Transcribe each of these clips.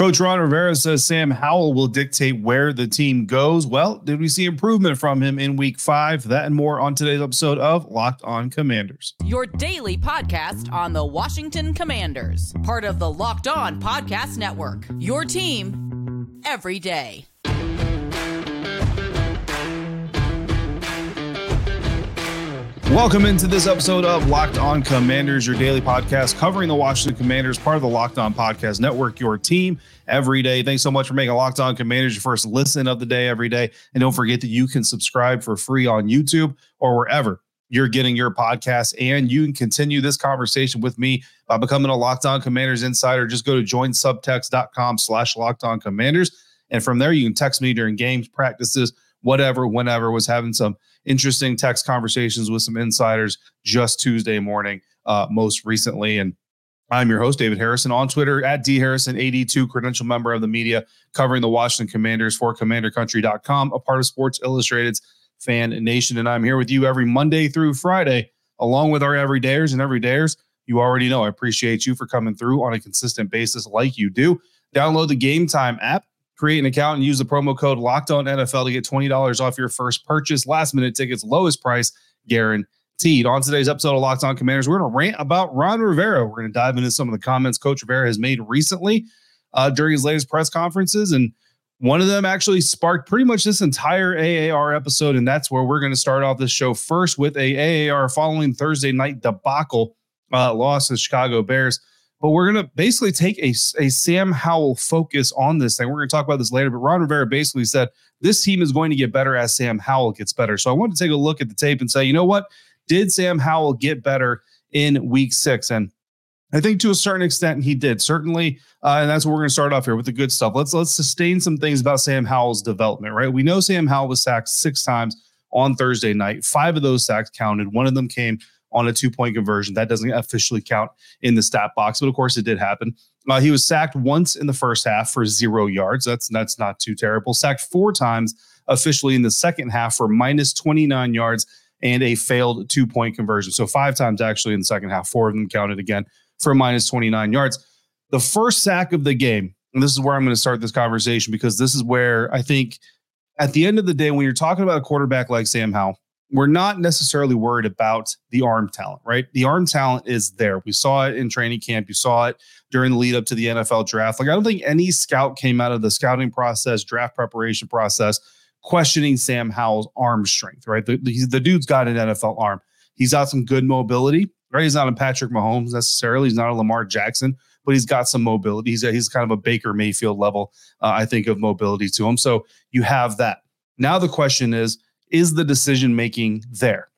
Coach Ron Rivera says Sam Howell will dictate where the team goes. Well, did we see improvement from him in week five? That and more on today's episode of Locked On Commanders. Your daily podcast on the Washington Commanders, part of the Locked On Podcast Network. Your team every day. Welcome into this episode of Locked On Commanders, your daily podcast covering the Washington Commanders, part of the Locked On Podcast Network, your team every day. Thanks so much for making Locked On Commanders your first listen of the day every day. And don't forget that you can subscribe for free on YouTube or wherever you're getting your podcast. And you can continue this conversation with me by becoming a Locked On Commanders insider. Just go to joinsubtext.com slash Locked On Commanders. And from there, you can text me during games, practices, whatever, whenever. Was having some interesting text conversations with some insiders just Tuesday morning, uh, most recently. And I'm your host, David Harrison, on Twitter at dharrison82, credential member of the media covering the Washington Commanders for CommanderCountry.com, a part of Sports Illustrated's Fan Nation. And I'm here with you every Monday through Friday, along with our everydayers and everydayers. You already know I appreciate you for coming through on a consistent basis like you do. Download the Game Time app Create an account and use the promo code Locked On NFL to get twenty dollars off your first purchase. Last minute tickets, lowest price guaranteed. On today's episode of Locked On Commanders, we're going to rant about Ron Rivera. We're going to dive into some of the comments Coach Rivera has made recently uh, during his latest press conferences, and one of them actually sparked pretty much this entire AAR episode, and that's where we're going to start off this show first with a AAR following Thursday night debacle uh, loss to the Chicago Bears. But we're going to basically take a, a Sam Howell focus on this thing. We're going to talk about this later. But Ron Rivera basically said this team is going to get better as Sam Howell gets better. So I want to take a look at the tape and say, you know what? Did Sam Howell get better in week six? And I think to a certain extent he did. Certainly, uh, and that's what we're going to start off here with the good stuff. Let's let's sustain some things about Sam Howell's development. Right, we know Sam Howell was sacked six times on Thursday night. Five of those sacks counted. One of them came on a two point conversion. That doesn't officially count in the stat box, but of course it did happen. Uh, he was sacked once in the first half for zero yards. That's that's not too terrible. Sacked four times officially in the second half for minus 29 yards and a failed two point conversion. So five times actually in the second half. Four of them counted again for minus 29 yards. The first sack of the game, and this is where I'm going to start this conversation because this is where I think at the end of the day, when you're talking about a quarterback like Sam Howell, we're not necessarily worried about the arm talent, right? The arm talent is there. We saw it in training camp. You saw it during the lead up to the NFL draft. Like, I don't think any scout came out of the scouting process, draft preparation process, questioning Sam Howell's arm strength, right? The, the, the dude's got an NFL arm. He's got some good mobility, right? He's not a Patrick Mahomes necessarily. He's not a Lamar Jackson, but he's got some mobility. He's, a, he's kind of a Baker Mayfield level, uh, I think, of mobility to him. So you have that. Now the question is, is the decision making there?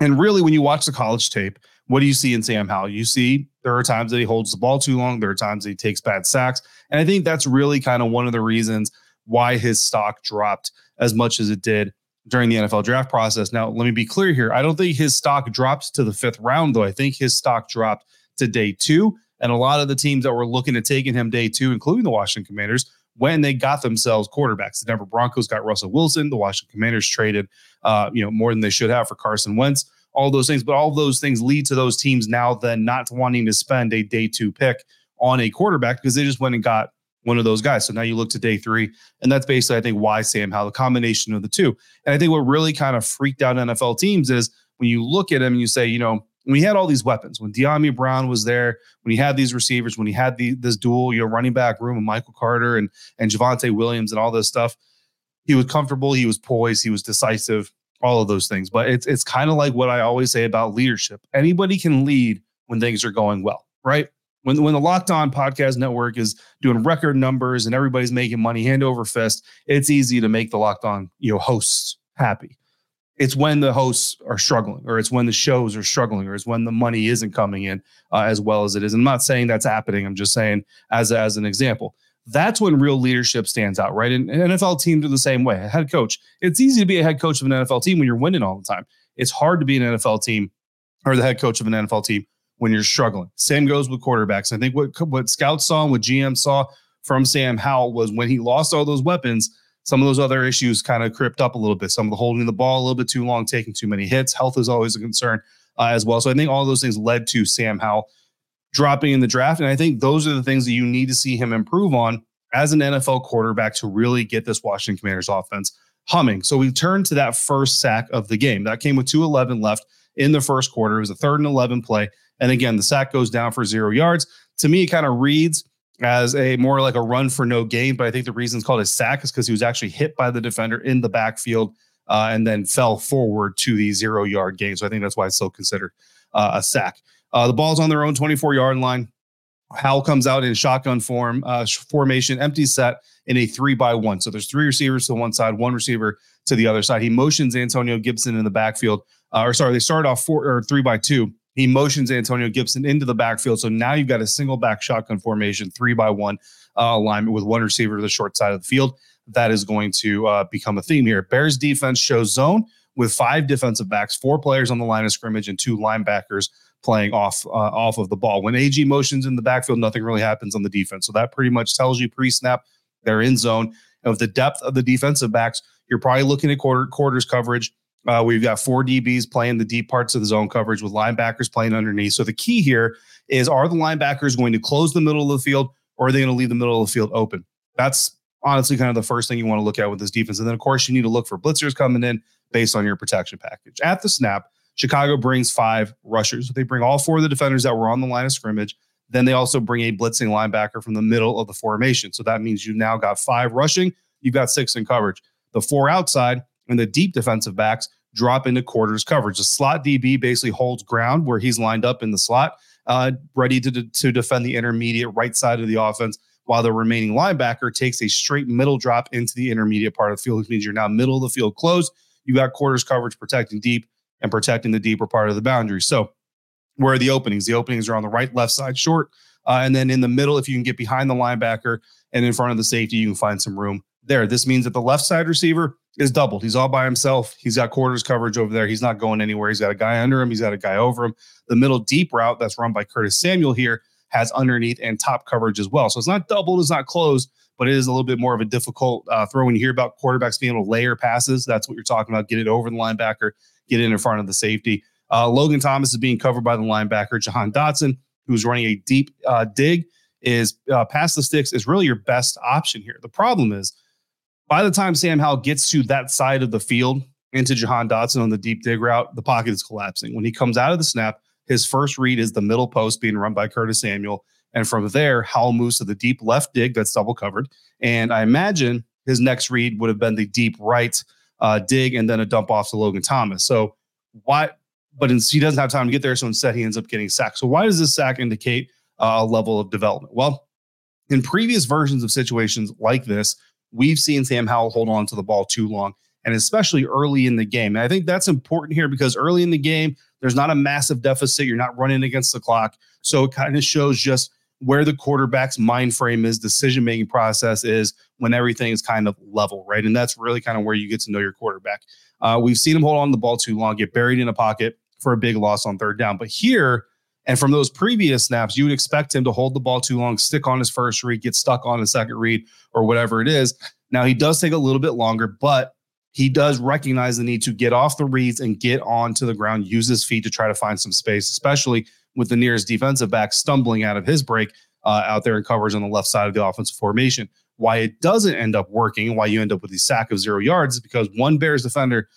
And really, when you watch the college tape, what do you see in Sam Howell? You see there are times that he holds the ball too long. There are times that he takes bad sacks. And I think that's really kind of one of the reasons why his stock dropped as much as it did during the NFL draft process. Now, let me be clear here. I don't think his stock dropped to the fifth round, though. I think his stock dropped to day two. And a lot of the teams that were looking at taking him day two, including the Washington Commanders, when they got themselves quarterbacks. The Denver Broncos got Russell Wilson. The Washington Commanders traded, uh, you know, more than they should have for Carson Wentz. All those things, but all those things lead to those teams now then not wanting to spend a day two pick on a quarterback because they just went and got one of those guys. So now you look to day three, and that's basically I think why Sam Howell, the combination of the two. And I think what really kind of freaked out NFL teams is when you look at him and you say, you know, when he had all these weapons, when Dyami Brown was there, when he had these receivers, when he had the this dual, you know, running back room of Michael Carter and and Javonte Williams and all this stuff, he was comfortable, he was poised, he was decisive, all of those things. But it's it's kind of like what I always say about leadership. Anybody can lead when things are going well, right? When, when the Locked On Podcast Network is doing record numbers and everybody's making money hand over fist, it's easy to make the Locked On you know hosts happy it's when the hosts are struggling or it's when the shows are struggling or it's when the money isn't coming in uh, as well as it is. I'm not saying that's happening. I'm just saying as, as an example. That's when real leadership stands out, right? And, and NFL teams are the same way. A head coach, it's easy to be a head coach of an NFL team when you're winning all the time. It's hard to be an NFL team or the head coach of an NFL team when you're struggling. Same goes with quarterbacks. I think what what scouts saw and what GM saw from Sam Howell was when he lost all those weapons – some of those other issues kind of crept up a little bit. Some of the holding the ball a little bit too long, taking too many hits. Health is always a concern uh, as well. So I think all those things led to Sam Howell dropping in the draft. And I think those are the things that you need to see him improve on as an NFL quarterback to really get this Washington Commanders offense humming. So we turned to that first sack of the game. That came with 211 left in the first quarter. It was a third and 11 play. And again, the sack goes down for zero yards. To me, it kind of reads as a more like a run for no gain. But I think the reason it's called a sack is because he was actually hit by the defender in the backfield uh, and then fell forward to the zero yard gain. So I think that's why it's still considered uh, a sack. Uh, the ball's on their own 24 yard line. Howell comes out in shotgun form uh, formation, empty set in a three by one. So there's three receivers to one side, one receiver to the other side. He motions Antonio Gibson in the backfield, uh, or sorry, they start off four or three by two. He motions Antonio Gibson into the backfield. So now you've got a single back shotgun formation, three by one uh, alignment with one receiver to the short side of the field. That is going to uh, become a theme here. Bears defense shows zone with five defensive backs, four players on the line of scrimmage, and two linebackers playing off uh, off of the ball. When AG motions in the backfield, nothing really happens on the defense. So that pretty much tells you pre-snap they're in zone. And with the depth of the defensive backs, you're probably looking at quarter quarters coverage. Uh, we've got four DBs playing the deep parts of the zone coverage with linebackers playing underneath. So the key here is: are the linebackers going to close the middle of the field, or are they going to leave the middle of the field open? That's honestly kind of the first thing you want to look at with this defense. And then, of course, you need to look for blitzers coming in based on your protection package. At the snap, Chicago brings five rushers. They bring all four of the defenders that were on the line of scrimmage. Then they also bring a blitzing linebacker from the middle of the formation. So that means you've now got five rushing, you've got six in coverage. The four outside and the deep defensive backs drop into quarters coverage. The slot DB basically holds ground where he's lined up in the slot, uh, ready to, to defend the intermediate right side of the offense, while the remaining linebacker takes a straight middle drop into the intermediate part of the field, which means you're now middle of the field closed. You got quarters coverage protecting deep and protecting the deeper part of the boundary. So, where are the openings? The openings are on the right, left side, short. Uh, and then in the middle, if you can get behind the linebacker and in front of the safety, you can find some room there. This means that the left side receiver is doubled. He's all by himself. He's got quarters coverage over there. He's not going anywhere. He's got a guy under him. He's got a guy over him. The middle deep route that's run by Curtis Samuel here has underneath and top coverage as well. So it's not doubled, it's not closed, but it is a little bit more of a difficult uh, throw. When you hear about quarterbacks being able to layer passes, that's what you're talking about. Get it over the linebacker, get it in front of the safety. Uh, Logan Thomas is being covered by the linebacker. Jahan Dotson, who's running a deep uh, dig, is uh, past the sticks is really your best option here. The problem is by the time Sam Howell gets to that side of the field into Jahan Dotson on the deep dig route, the pocket is collapsing. When he comes out of the snap, his first read is the middle post being run by Curtis Samuel. And from there, Howell moves to the deep left dig that's double covered. And I imagine his next read would have been the deep right uh, dig and then a dump off to Logan Thomas. So why? But he doesn't have time to get there. So instead, he ends up getting sacked. So why does this sack indicate uh, a level of development? Well, in previous versions of situations like this, we've seen Sam Howell hold on to the ball too long, and especially early in the game. And I think that's important here because early in the game, there's not a massive deficit. You're not running against the clock. So it kind of shows just where the quarterback's mind frame is, decision making process is when everything is kind of level, right? And that's really kind of where you get to know your quarterback. Uh, we've seen him hold on the ball too long, get buried in a pocket for a big loss on third down. But here, and from those previous snaps, you would expect him to hold the ball too long, stick on his first read, get stuck on his second read, or whatever it is. Now, he does take a little bit longer, but he does recognize the need to get off the reads and get onto the ground, use his feet to try to find some space, especially with the nearest defensive back stumbling out of his break uh, out there in coverage on the left side of the offensive formation. Why it doesn't end up working, why you end up with the sack of zero yards, is because one Bears defender,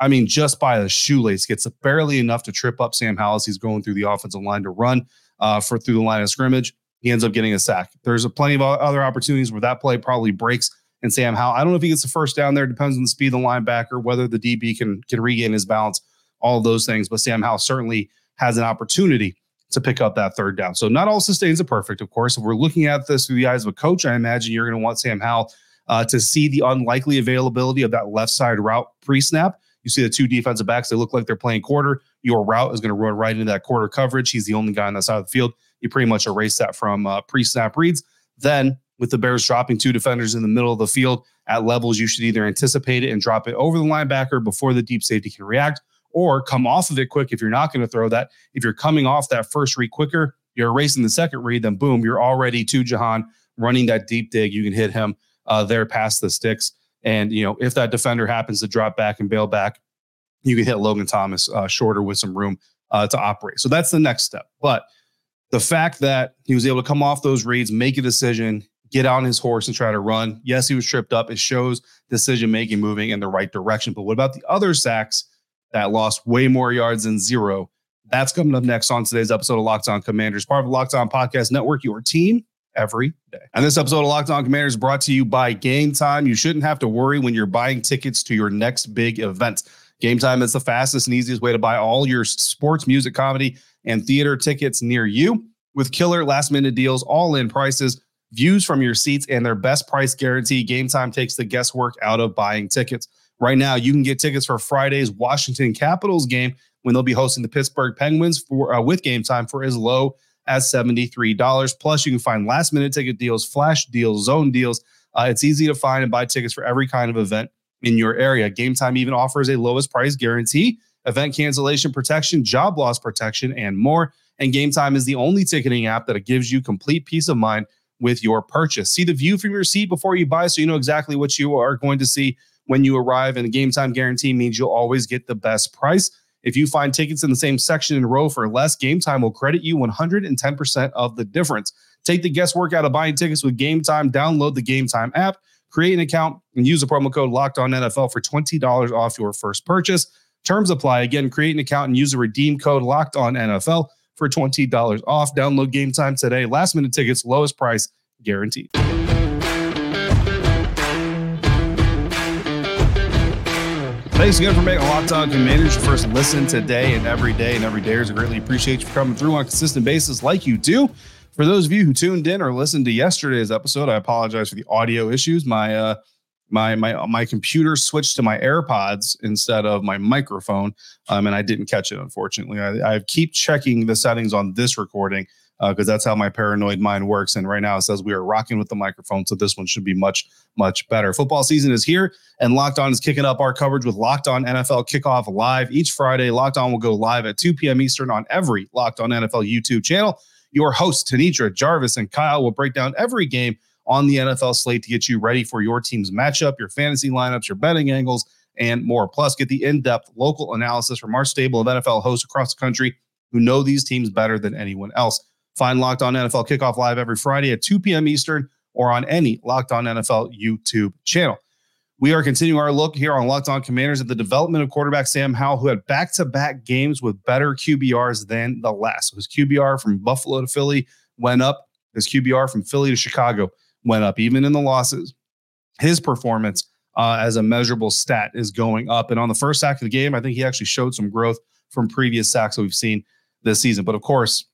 I mean, just by the shoelace, gets barely enough to trip up Sam Howell. He's going through the offensive line to run uh, for through the line of scrimmage. He ends up getting a sack. There's a plenty of other opportunities where that play probably breaks and Sam Howell. I don't know if he gets the first down there. Depends on the speed of the linebacker, whether the DB can can regain his balance, all those things. But Sam Howell certainly has an opportunity to pick up that third down. So not all sustains are perfect, of course. If we're looking at this through the eyes of a coach, I imagine you're going to want Sam Howell uh, to see the unlikely availability of that left side route pre-snap. You see the two defensive backs; they look like they're playing quarter. Your route is going to run right into that quarter coverage. He's the only guy on that side of the field. You pretty much erase that from uh, pre-snap reads. Then, with the Bears dropping two defenders in the middle of the field at levels, you should either anticipate it and drop it over the linebacker before the deep safety can react, or come off of it quick if you're not going to throw that. If you're coming off that first read quicker, you're erasing the second read, then boom, you're already to Jahan running that deep dig. You can hit him uh, there past the sticks. And, you know, if that defender happens to drop back and bail back, you can hit Logan Thomas uh, shorter with some room uh, to operate. So that's the next step. But the fact that he was able to come off those reads, make a decision, get on his horse and try to run. Yes, he was tripped up. It shows decision making moving in the right direction. But what about the other sacks that lost way more yards than zero? That's coming up next on today's episode of Locked On Commanders, part of the Locked On Podcast Network, your team every day. And this episode of Locked On Commanders is brought to you by Game Time. You shouldn't have to worry when you're buying tickets to your next big event. Game Time is the fastest and easiest way to buy all your sports, music, comedy, and theater tickets near you with killer last minute deals, all in prices, views from your seats, and their best price guarantee. Game Time takes the guesswork out of buying tickets. Right now, you can get tickets for Friday's Washington Capitals game when they'll be hosting the Pittsburgh Penguins for uh, with Game Time for as low as $73. Plus, you can find last minute ticket deals, flash deals, zone deals. Uh, it's easy to find and buy tickets for every kind of event in your area. Game Time even offers a lowest price guarantee, event cancellation protection, job loss protection, and more. And Game Time is the only ticketing app that gives you complete peace of mind with your purchase. See the view from your seat before you buy so you know exactly what you are going to see when you arrive. And the Game Time guarantee means you'll always get the best price. If you find tickets in the same section and row for less, Game Time will credit you 110% of the difference. Take the guesswork out of buying tickets with Game Time. Download the Game Time app, create an account, and use the promo code Locked On NFL for $20 off your first purchase. Terms apply. Again, create an account and use the redeem code Locked On NFL for $20 off. Download Game Time today. Last minute tickets, lowest price guaranteed. Thanks again for making Locked On Commanders your first listen today and every day and every day. I greatly appreciate you for coming through on a consistent basis like you do. For those of you who tuned in or listened to yesterday's episode, I apologize for the audio issues. My uh, my my my computer switched to my AirPods instead of my microphone, um, and I didn't catch it. Unfortunately, I, I keep checking the settings on this recording because uh, that's how my paranoid mind works. And right now it says we are rocking with the microphone. So this one should be much, much better. Football season is here, and Locked On is kicking up our coverage with Locked On NFL Kickoff Live. Each Friday, Locked On will go live at 2 p.m. Eastern on every Locked On NFL YouTube channel. Your hosts, Tanitra, Jarvis, and Kyle, will break down every game on the NFL slate to get you ready for your team's matchup, your fantasy lineups, your betting angles, and more. Plus, get the in depth local analysis from our stable of NFL hosts across the country who know these teams better than anyone else. Find Locked On NFL Kickoff Live every Friday at 2 p.m. Eastern or on any Locked On NFL YouTube channel. We are continuing our look here on Locked On Commanders at the development of quarterback Sam Howell, who had back to back games with better QBRs than the last. His QBR from Buffalo to Philly went up, his QBR from Philly to Chicago went up, even in the losses. His performance uh, as a measurable stat is going up. And on the first sack of the game, I think he actually showed some growth from previous sacks that we've seen this season. But of course,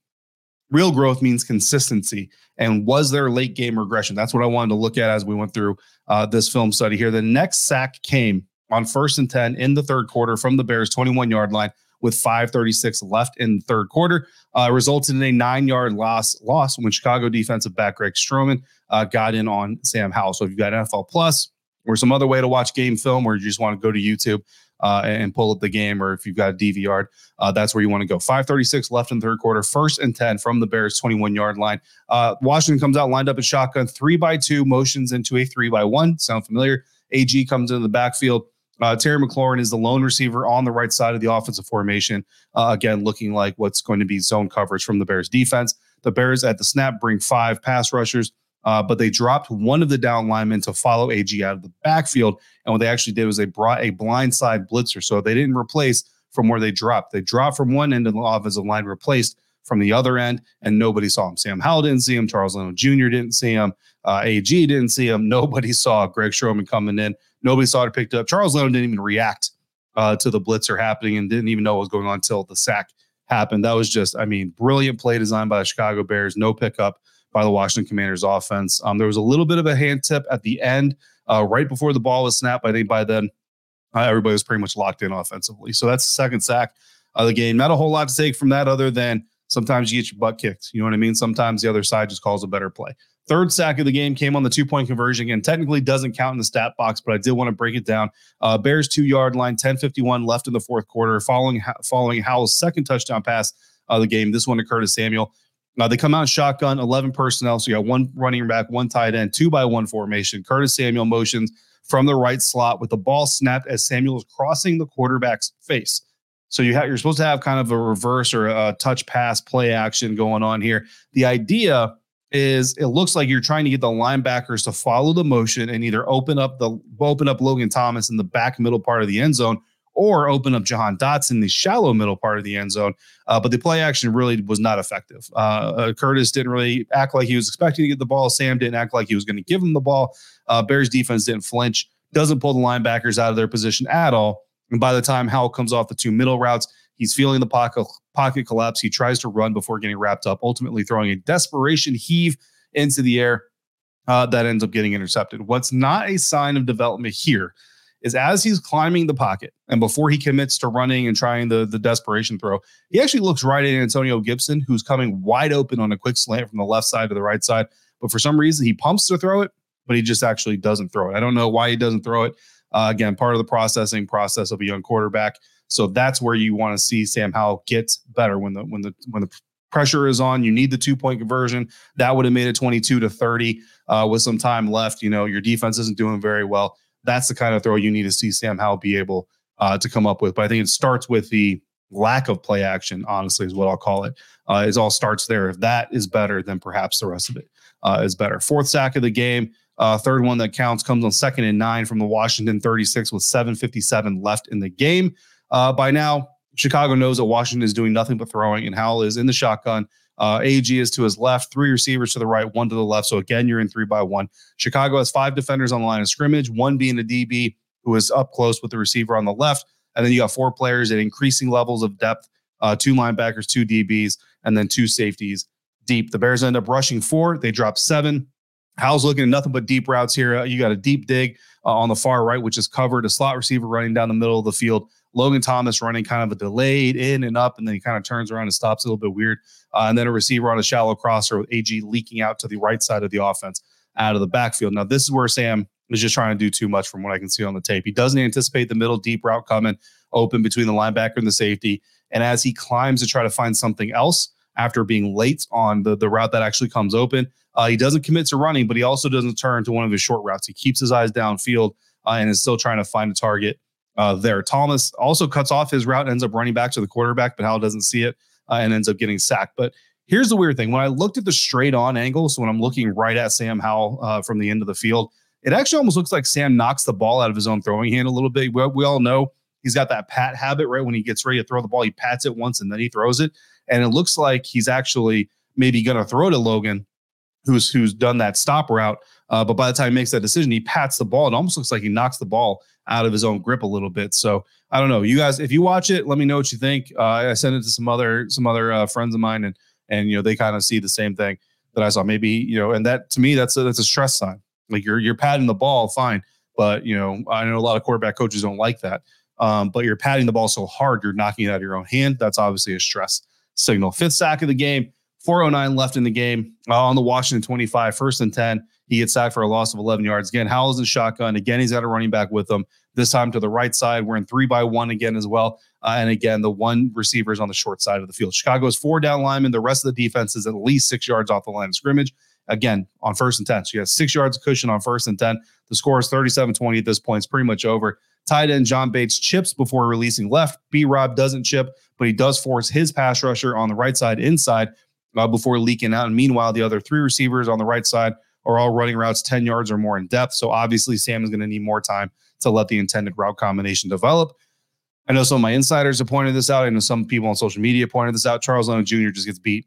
Real growth means consistency. And was there late game regression? That's what I wanted to look at as we went through uh, this film study here. The next sack came on first and 10 in the third quarter from the Bears 21 yard line with 536 left in the third quarter. Uh, resulted in a nine yard loss loss when Chicago defensive back Greg Stroman uh, got in on Sam Howell. So if you've got NFL Plus or some other way to watch game film or you just want to go to YouTube, uh, and pull up the game, or if you've got a DVR, uh, that's where you want to go. 536 left in third quarter, first and 10 from the Bears 21 yard line. Uh, Washington comes out lined up in shotgun, three by two, motions into a three by one. Sound familiar? AG comes into the backfield. Uh, Terry McLaurin is the lone receiver on the right side of the offensive formation. Uh, again, looking like what's going to be zone coverage from the Bears defense. The Bears at the snap bring five pass rushers uh, but they dropped one of the down linemen to follow AG out of the backfield. And what they actually did was they brought a blindside blitzer. So they didn't replace from where they dropped. They dropped from one end of the offensive line, replaced from the other end, and nobody saw him. Sam Howell didn't see him. Charles Leno Jr. didn't see him. Uh, AG didn't see him. Nobody saw Greg Stroman coming in. Nobody saw it picked up. Charles Leno didn't even react uh, to the blitzer happening and didn't even know what was going on until the sack happened. That was just, I mean, brilliant play design by the Chicago Bears. No pickup by the Washington Commanders offense. Um, there was a little bit of a hand tip at the end, uh, right before the ball was snapped. I think by then uh, everybody was pretty much locked in offensively. So that's the second sack of the game. Not a whole lot to take from that other than sometimes you get your butt kicked. You know what I mean? Sometimes the other side just calls a better play. Third sack of the game came on the two point conversion. Again, technically doesn't count in the stat box, but I did want to break it down. Uh, Bears two yard line, 10:51 left in the fourth quarter, following following Howell's second touchdown pass of the game. This one occurred to Samuel. Now they come out shotgun, 11 personnel. So you got one running back, one tight end, two by one formation. Curtis Samuel motions from the right slot with the ball snapped as Samuel is crossing the quarterback's face. So you have you're supposed to have kind of a reverse or a touch pass play action going on here. The idea is it looks like you're trying to get the linebackers to follow the motion and either open up the open up Logan Thomas in the back middle part of the end zone or open up Jahan Dotson in the shallow middle part of the end zone. Uh, but the play action really was not effective. Uh, uh, Curtis didn't really act like he was expecting to get the ball. Sam didn't act like he was going to give him the ball. Uh, Bears defense didn't flinch, doesn't pull the linebackers out of their position at all. And by the time Howell comes off the two middle routes, he's feeling the pocket, pocket collapse. He tries to run before getting wrapped up, ultimately throwing a desperation heave into the air uh, that ends up getting intercepted. What's not a sign of development here is as he's climbing the pocket and before he commits to running and trying the, the desperation throw, he actually looks right at Antonio Gibson, who's coming wide open on a quick slant from the left side to the right side. But for some reason, he pumps to throw it, but he just actually doesn't throw it. I don't know why he doesn't throw it. Uh, again, part of the processing process of a young quarterback. So that's where you want to see Sam Howell get better when the when the when the pressure is on. You need the two point conversion. That would have made it 22 to 30 uh, with some time left. You know, your defense isn't doing very well that's the kind of throw you need to see Sam Howell be able uh, to come up with. But I think it starts with the lack of play action, honestly, is what I'll call it. Uh, all starts there. If that is better, then perhaps the rest of it uh, is better. Fourth sack of the game, uh, third one that counts, comes on second and nine from the Washington 36 with 7.57 left in the game. Uh, by now, Chicago knows that Washington is doing nothing but throwing, and Howell is in the shotgun. Uh, AG is to his left, three receivers to the right, one to the left. So again, you're in three by one. Chicago has five defenders on the line of scrimmage, one being a DB who is up close with the receiver on the left. And then you got four players at increasing levels of depth uh, two linebackers, two DBs, and then two safeties deep. The Bears end up rushing four. They drop seven. Howell's looking at nothing but deep routes here. Uh, you got a deep dig uh, on the far right, which is covered, a slot receiver running down the middle of the field. Logan Thomas running kind of a delayed in and up, and then he kind of turns around and stops a little bit weird. Uh, and then a receiver on a shallow crosser with AG leaking out to the right side of the offense out of the backfield. Now, this is where Sam is just trying to do too much from what I can see on the tape. He doesn't anticipate the middle deep route coming open between the linebacker and the safety. And as he climbs to try to find something else after being late on the, the route that actually comes open, uh, he doesn't commit to running, but he also doesn't turn to one of his short routes. He keeps his eyes downfield uh, and is still trying to find a target uh, there. Thomas also cuts off his route, ends up running back to the quarterback, but Howell doesn't see it uh, and ends up getting sacked. But here's the weird thing: when I looked at the straight on angle, so when I'm looking right at Sam Howell uh, from the end of the field, it actually almost looks like Sam knocks the ball out of his own throwing hand a little bit. We, we all know he's got that pat habit, right? When he gets ready to throw the ball, he pats it once and then he throws it, and it looks like he's actually maybe going to throw to Logan, who's who's done that stop route. Uh, but by the time he makes that decision, he pats the ball. It almost looks like he knocks the ball out of his own grip a little bit. So I don't know. You guys, if you watch it, let me know what you think. Uh, I sent it to some other some other uh, friends of mine, and and you know they kind of see the same thing that I saw. Maybe you know, and that to me that's a, that's a stress sign. Like you're you're patting the ball, fine, but you know I know a lot of quarterback coaches don't like that. Um, but you're patting the ball so hard, you're knocking it out of your own hand. That's obviously a stress signal. Fifth sack of the game. 409 left in the game uh, on the Washington 25, first and 10. He gets sacked for a loss of 11 yards. Again, Howell's in shotgun. Again, he's got a running back with him. This time to the right side. We're in three by one again as well. Uh, and again, the one receiver is on the short side of the field. Chicago's four down linemen. The rest of the defense is at least six yards off the line of scrimmage. Again, on first and 10. So you have six yards of cushion on first and 10. The score is 37 20 at this point. It's pretty much over. Tight end John Bates chips before releasing left. B Rob doesn't chip, but he does force his pass rusher on the right side inside uh, before leaking out. And meanwhile, the other three receivers on the right side are all running routes 10 yards or more in depth. So obviously, Sam is going to need more time to let the intended route combination develop. I know some of my insiders have pointed this out. I know some people on social media pointed this out. Charles Leno Jr. just gets beat.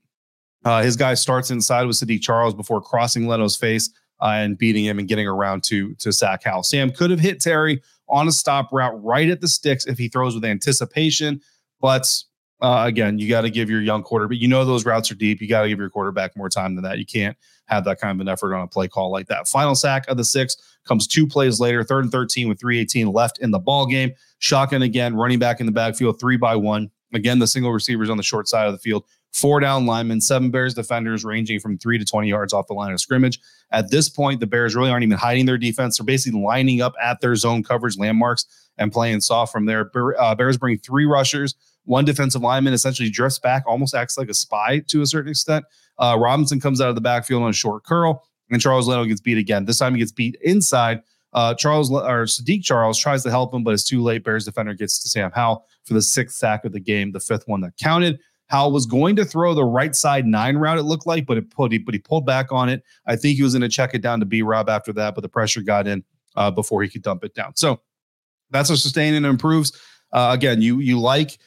Uh, his guy starts inside with Saahdiq Charles before crossing Leno's face uh, and beating him and getting around to to sack Howell. Sam could have hit Terry on a stop route right at the sticks if he throws with anticipation, but uh, again, you got to give your young quarterback. But you know those routes are deep. You got to give your quarterback more time than that. You can't have that kind of an effort on a play call like that. Final sack of the six comes two plays later, third and 13 with 318 left in the ball game. Shotgun again, running back in the backfield, three by one. Again, the single receivers on the short side of the field. Four down linemen, seven Bears defenders ranging from three to 20 yards off the line of scrimmage. At this point, the Bears really aren't even hiding their defense. They're basically lining up at their zone coverage landmarks and playing soft from there. Uh, Bears bring three rushers. One defensive lineman essentially drifts back, almost acts like a spy to a certain extent. Uh, Robinson comes out of the backfield on a short curl, and Charles Leno gets beat again. This time he gets beat inside. Uh, Charles or Saahdiq Charles tries to help him, but it's too late. Bears defender gets to Sam Howell for the sixth sack of the game, the fifth one that counted. Howell was going to throw the right side nine route, it looked like, but it put but he pulled back on it. I think he was going to check it down to B Rob after that, but the pressure got in uh, before he could dump it down. So that's a sustain and improves. Uh, again, you you like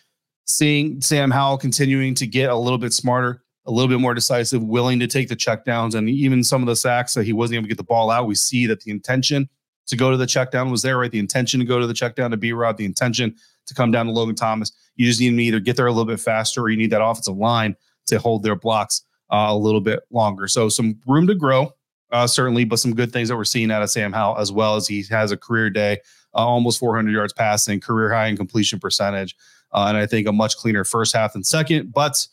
seeing Sam Howell continuing to get a little bit smarter, a little bit more decisive, willing to take the checkdowns, and even some of the sacks that he wasn't able to get the ball out. We see that the intention to go to the check down was there, right? The intention to go to the check down to B Rob, the intention to come down to Logan Thomas. You just need to either get there a little bit faster or you need that offensive line to hold their blocks uh, a little bit longer. So some room to grow, uh, certainly, but some good things that we're seeing out of Sam Howell as well as he has a career day, uh, almost 400 yards passing, career high in completion percentage. Uh, and I think a much cleaner first half than second, but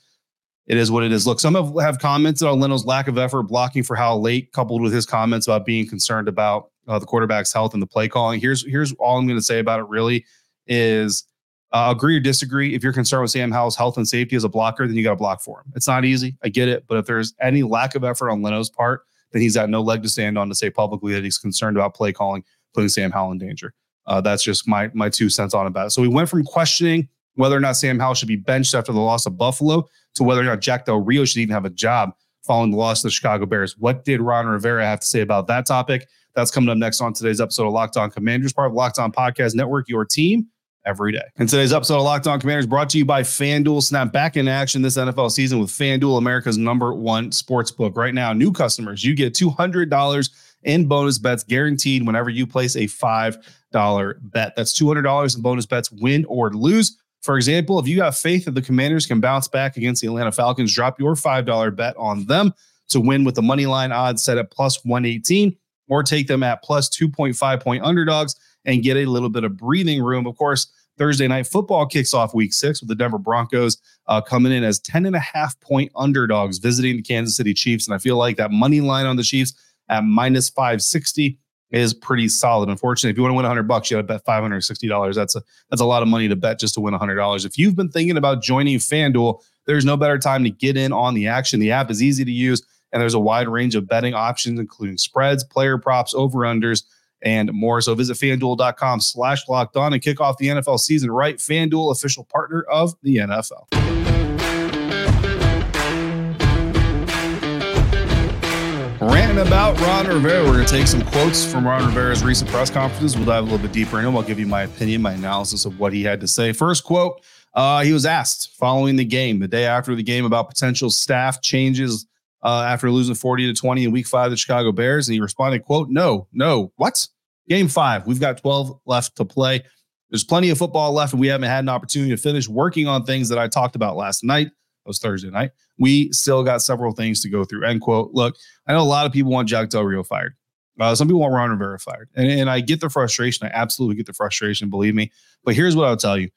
it is what it is. Look, some have, have commented on Leno's lack of effort blocking for how late, coupled with his comments about being concerned about uh, the quarterback's health and the play calling. Here's here's all I'm going to say about it. Really, is uh, agree or disagree. If you're concerned with Sam Howell's health and safety as a blocker, then you got to block for him. It's not easy. I get it, but if there's any lack of effort on Leno's part, then he's got no leg to stand on to say publicly that he's concerned about play calling, putting Sam Howell in danger. Uh, that's just my my two cents on about it. So we went from questioning whether or not Sam Howell should be benched after the loss of Buffalo to whether or not Jack Del Rio should even have a job following the loss of the Chicago Bears. What did Ron Rivera have to say about that topic? That's coming up next on today's episode of Locked On Commanders, part of Locked On Podcast Network, your team every day. And today's episode of Locked On Commanders brought to you by FanDuel. Snap back in action this NFL season with FanDuel, America's number one sports book. Right now, new customers, you get $200 in bonus bets guaranteed whenever you place a $5 bet. That's $200 in bonus bets, win or lose. For example, if you have faith that the Commanders can bounce back against the Atlanta Falcons, drop your $5 bet on them to win with the money line odds set at plus 118 or take them at plus 2.5 point underdogs and get a little bit of breathing room. Of course, Thursday night football kicks off week six with the Denver Broncos uh, coming in as 10 and a half point underdogs visiting the Kansas City Chiefs. And I feel like that money line on the Chiefs at minus 560 is pretty solid. Unfortunately, if you want to win 100 bucks, you got to bet $560. That's a that's a lot of money to bet just to win $100. If you've been thinking about joining FanDuel, there's no better time to get in on the action. The app is easy to use and there's a wide range of betting options including spreads, player props, over-unders and more. So visit fanduel.com slash locked on and kick off the NFL season right. FanDuel, official partner of the NFL. Ranting about Ron Rivera. We're going to take some quotes from Ron Rivera's recent press conferences. We'll dive a little bit deeper into them. I'll give you my opinion, my analysis of what he had to say. First quote uh, he was asked following the game, the day after the game, about potential staff changes uh, after losing 40 to 20 in week five of the Chicago Bears. And he responded, quote, no, no, what? Game five. We've got 12 left to play. There's plenty of football left, and we haven't had an opportunity to finish working on things that I talked about last night. It was Thursday night. We still got several things to go through. End quote. Look, I know a lot of people want Jack Del Rio fired. Uh, some people want Ron Rivera fired. And, and I get the frustration. I absolutely get the frustration, believe me. But here's what I'll tell you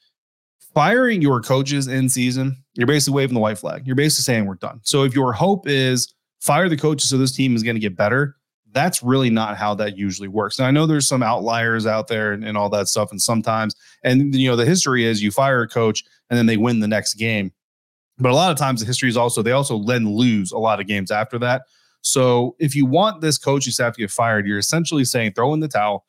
firing your coaches in season, you're basically waving the white flag. You're basically saying we're done. So if your hope is fire the coaches so this team is going to get better, that's really not how that usually works. Now I know there's some outliers out there and, and, all that stuff, and sometimes, and you know, the history is you fire a coach and then they win the next game. But a lot of times the history is also they also then lose a lot of games after that. So if you want this coaching staff to get fired, you're essentially saying throw in the towel.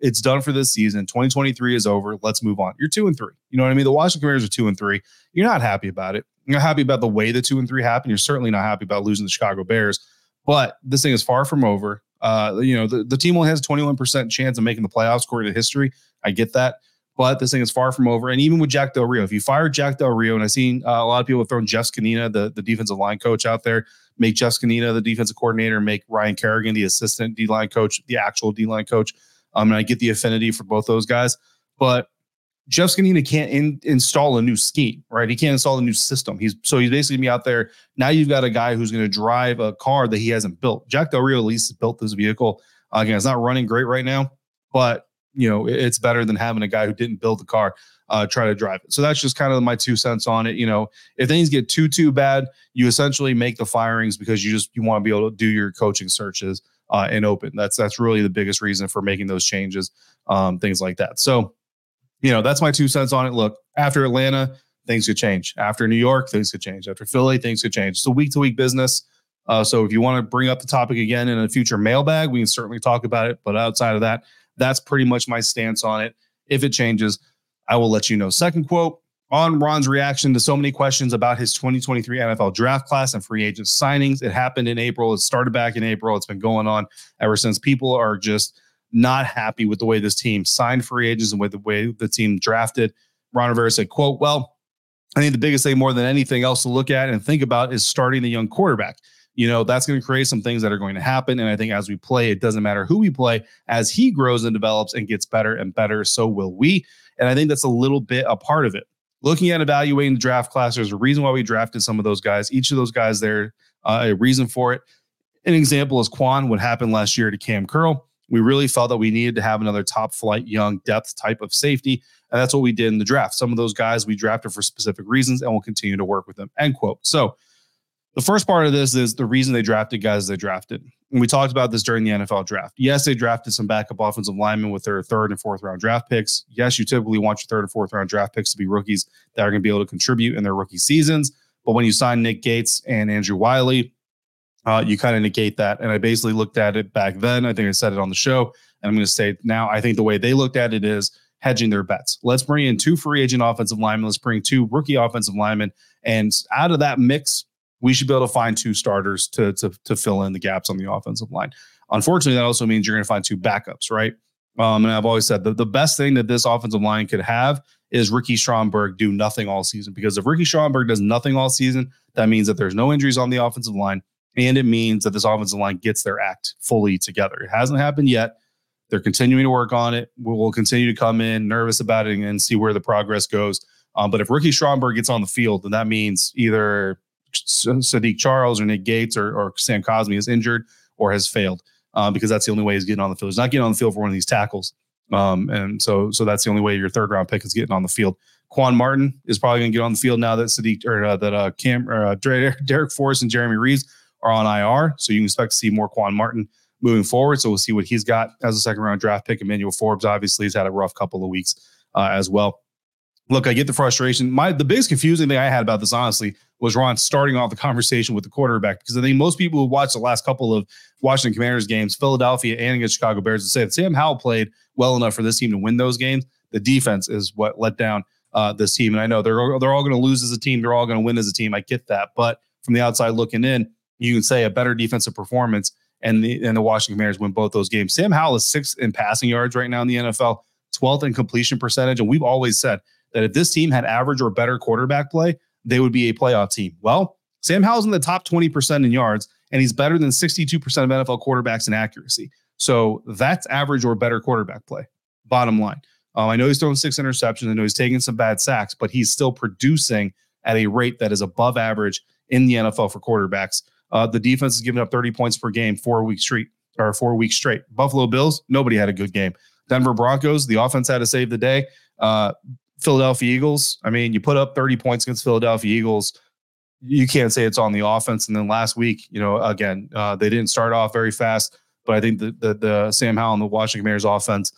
It's done for this season. 2023 is over. Let's move on. You're two and three. You know what I mean? The Washington Commanders are two and three. You're not happy about it. You're not happy about the way the two and three happened. You're certainly not happy about losing the Chicago Bears. But this thing is far from over. Uh, you know, the, the team only has 21% chance of making the playoffs according to history. I get that. But this thing is far from over. And even with Jack Del Rio, if you fire Jack Del Rio, and I've seen uh, a lot of people have thrown Jeff Zgonina, the, the defensive line coach out there, make Jeff Zgonina the defensive coordinator, make Ryan Kerrigan the assistant D line coach, the actual D line coach. Um, and I get the affinity for both those guys. But Jeff Zgonina can't in, install a new scheme, right? He can't install a new system. He's so he's basically be out there. Now you've got a guy who's going to drive a car that he hasn't built. Jack Del Rio at least built this vehicle. Uh, again, it's not running great right now, but you know it's better than having a guy who didn't build the car uh, try to drive it. So that's just kind of my two cents on it. You know, if things get too too bad, you essentially make the firings because you just you want to be able to do your coaching searches uh, and open. That's that's really the biggest reason for making those changes, um, things like that. So you know, that's my two cents on it. Look, after Atlanta, things could change. After New York, things could change. After Philly, things could change. It's a week to week business. Uh, so if you want to bring up the topic again in a future mailbag, we can certainly talk about it. But outside of that, that's pretty much my stance on it. If it changes, I will let you know. Second quote on Ron's reaction to so many questions about his 2023 NFL draft class and free agent signings. It happened in April. It started back in April. It's been going on ever since. People are just not happy with the way this team signed free agents and with the way the team drafted. Ron Rivera said, quote, well, I think the biggest thing more than anything else to look at and think about is starting the young quarterback. You know, that's going to create some things that are going to happen. And I think as we play, it doesn't matter who we play, as he grows and develops and gets better and better, so will we. And I think that's a little bit a part of it. Looking at evaluating the draft class, there's a reason why we drafted some of those guys. Each of those guys there, uh, a reason for it. An example is Quan, what happened last year to Cam Curl. We really felt that we needed to have another top flight, young depth type of safety. And that's what we did in the draft. Some of those guys we drafted for specific reasons and we'll continue to work with them. End quote. So the first part of this is the reason they drafted guys they drafted. And we talked about this during the NFL draft. Yes, they drafted some backup offensive linemen with their third and fourth round draft picks. Yes, you typically want your third and fourth round draft picks to be rookies that are going to be able to contribute in their rookie seasons. But when you sign Nick Gates and Andrew Wiley, uh, you kind of negate that. And I basically looked at it back then. I think I said it on the show. And I'm going to say now, I think the way they looked at it is hedging their bets. Let's bring in two free agent offensive linemen. Let's bring two rookie offensive linemen. And out of that mix, we should be able to find two starters to, to, to fill in the gaps on the offensive line. Unfortunately, that also means you're going to find two backups, right? Um, and I've always said the, the best thing that this offensive line could have is Ricky Stromberg do nothing all season. Because if Ricky Stromberg does nothing all season, that means that there's no injuries on the offensive line. And it means that this offensive line gets their act fully together. It hasn't happened yet. They're continuing to work on it. We'll, continue to come in nervous about it and see where the progress goes. Um, but if Ricky Stromberg gets on the field, then that means either Saahdiq Charles or Nick Gates or, or Sam Cosmi is injured or has failed uh, because that's the only way he's getting on the field. He's not getting on the field for one of these tackles. Um, and so, so that's the only way your third round pick is getting on the field. Quan Martin is probably going to get on the field now that Saahdiq or uh, that uh, Cam or uh, Darrick Forrest and Jeremy Reaves are on IR. So you can expect to see more Quan Martin moving forward. So we'll see what he's got as a second round draft pick. Emmanuel Forbes obviously has had a rough couple of weeks uh, as well. Look, I get the frustration. My the biggest confusing thing I had about this, honestly, was Ron starting off the conversation with the quarterback because I think most people who watched the last couple of Washington Commanders games, Philadelphia and against Chicago Bears, would say that Sam Howell played well enough for this team to win those games. The defense is what let down uh, this team, and I know they're they're all going to lose as a team. They're all going to win as a team. I get that, but from the outside looking in, you can say a better defensive performance and the and the Washington Commanders win both those games. Sam Howell is sixth in passing yards right now in the NFL, 12th in completion percentage. And we've always said that if this team had average or better quarterback play, they would be a playoff team. Well, Sam Howell's in the top 20% in yards, and he's better than 62% of NFL quarterbacks in accuracy. So that's average or better quarterback play. Bottom line. Um, I know he's thrown six interceptions. I know he's taking some bad sacks, but he's still producing at a rate that is above average in the NFL for quarterbacks. Uh, the defense is giving up 30 points per game four weeks straight or four weeks straight. Buffalo Bills, nobody had a good game. Denver Broncos, the offense had to save the day. Uh, Philadelphia Eagles, I mean, you put up 30 points against Philadelphia Eagles. You can't say it's on the offense. And then last week, you know, again, uh, they didn't start off very fast, but I think the, the, the Sam Howell and the Washington Commanders offense,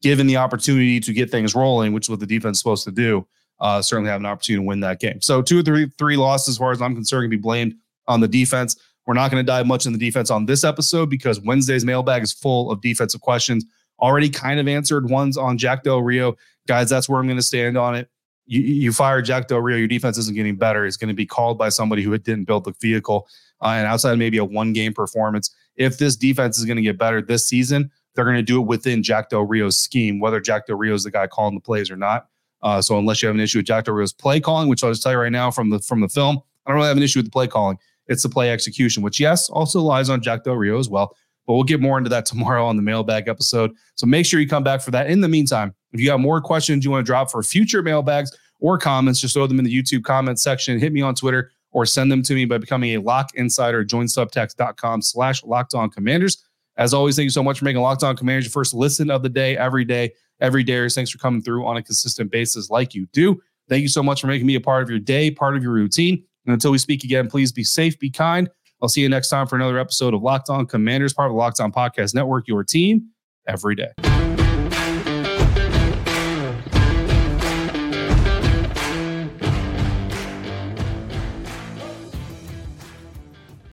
given the opportunity to get things rolling, which is what the defense is supposed to do, uh, certainly have an opportunity to win that game. So two or three, three losses, as far as I'm concerned, can be blamed on the defense. We're not going to dive much in the defense on this episode because Wednesday's mailbag is full of defensive questions. Already kind of answered ones on Jack Del Rio. Guys, that's where I'm going to stand on it. You, you fire Jack Del Rio, your defense isn't getting better. It's going to be called by somebody who didn't build the vehicle. Uh, and outside of maybe a one game performance, if this defense is going to get better this season, they're going to do it within Jack Del Rio's scheme, whether Jack Del Rio is the guy calling the plays or not. Uh, so unless you have an issue with Jack Del Rio's play calling, which I'll just tell you right now from the from the film, I don't really have an issue with the play calling. It's the play execution, which yes, also lies on Jack Del Rio as well. But we'll get more into that tomorrow on the mailbag episode. So make sure you come back for that. In the meantime, if you have more questions you want to drop for future mailbags or comments, just throw them in the YouTube comment section. Hit me on Twitter or send them to me by becoming a lock insider. Join subtext.com slash locked on commanders. As always, thank you so much for making Locked On Commanders your first listen of the day, every day, every day. Thanks for coming through on a consistent basis like you do. Thank you so much for making me a part of your day, part of your routine. And until we speak again, please be safe, be kind. I'll see you next time for another episode of Locked On Commanders, part of the Locked On Podcast Network, your team every day.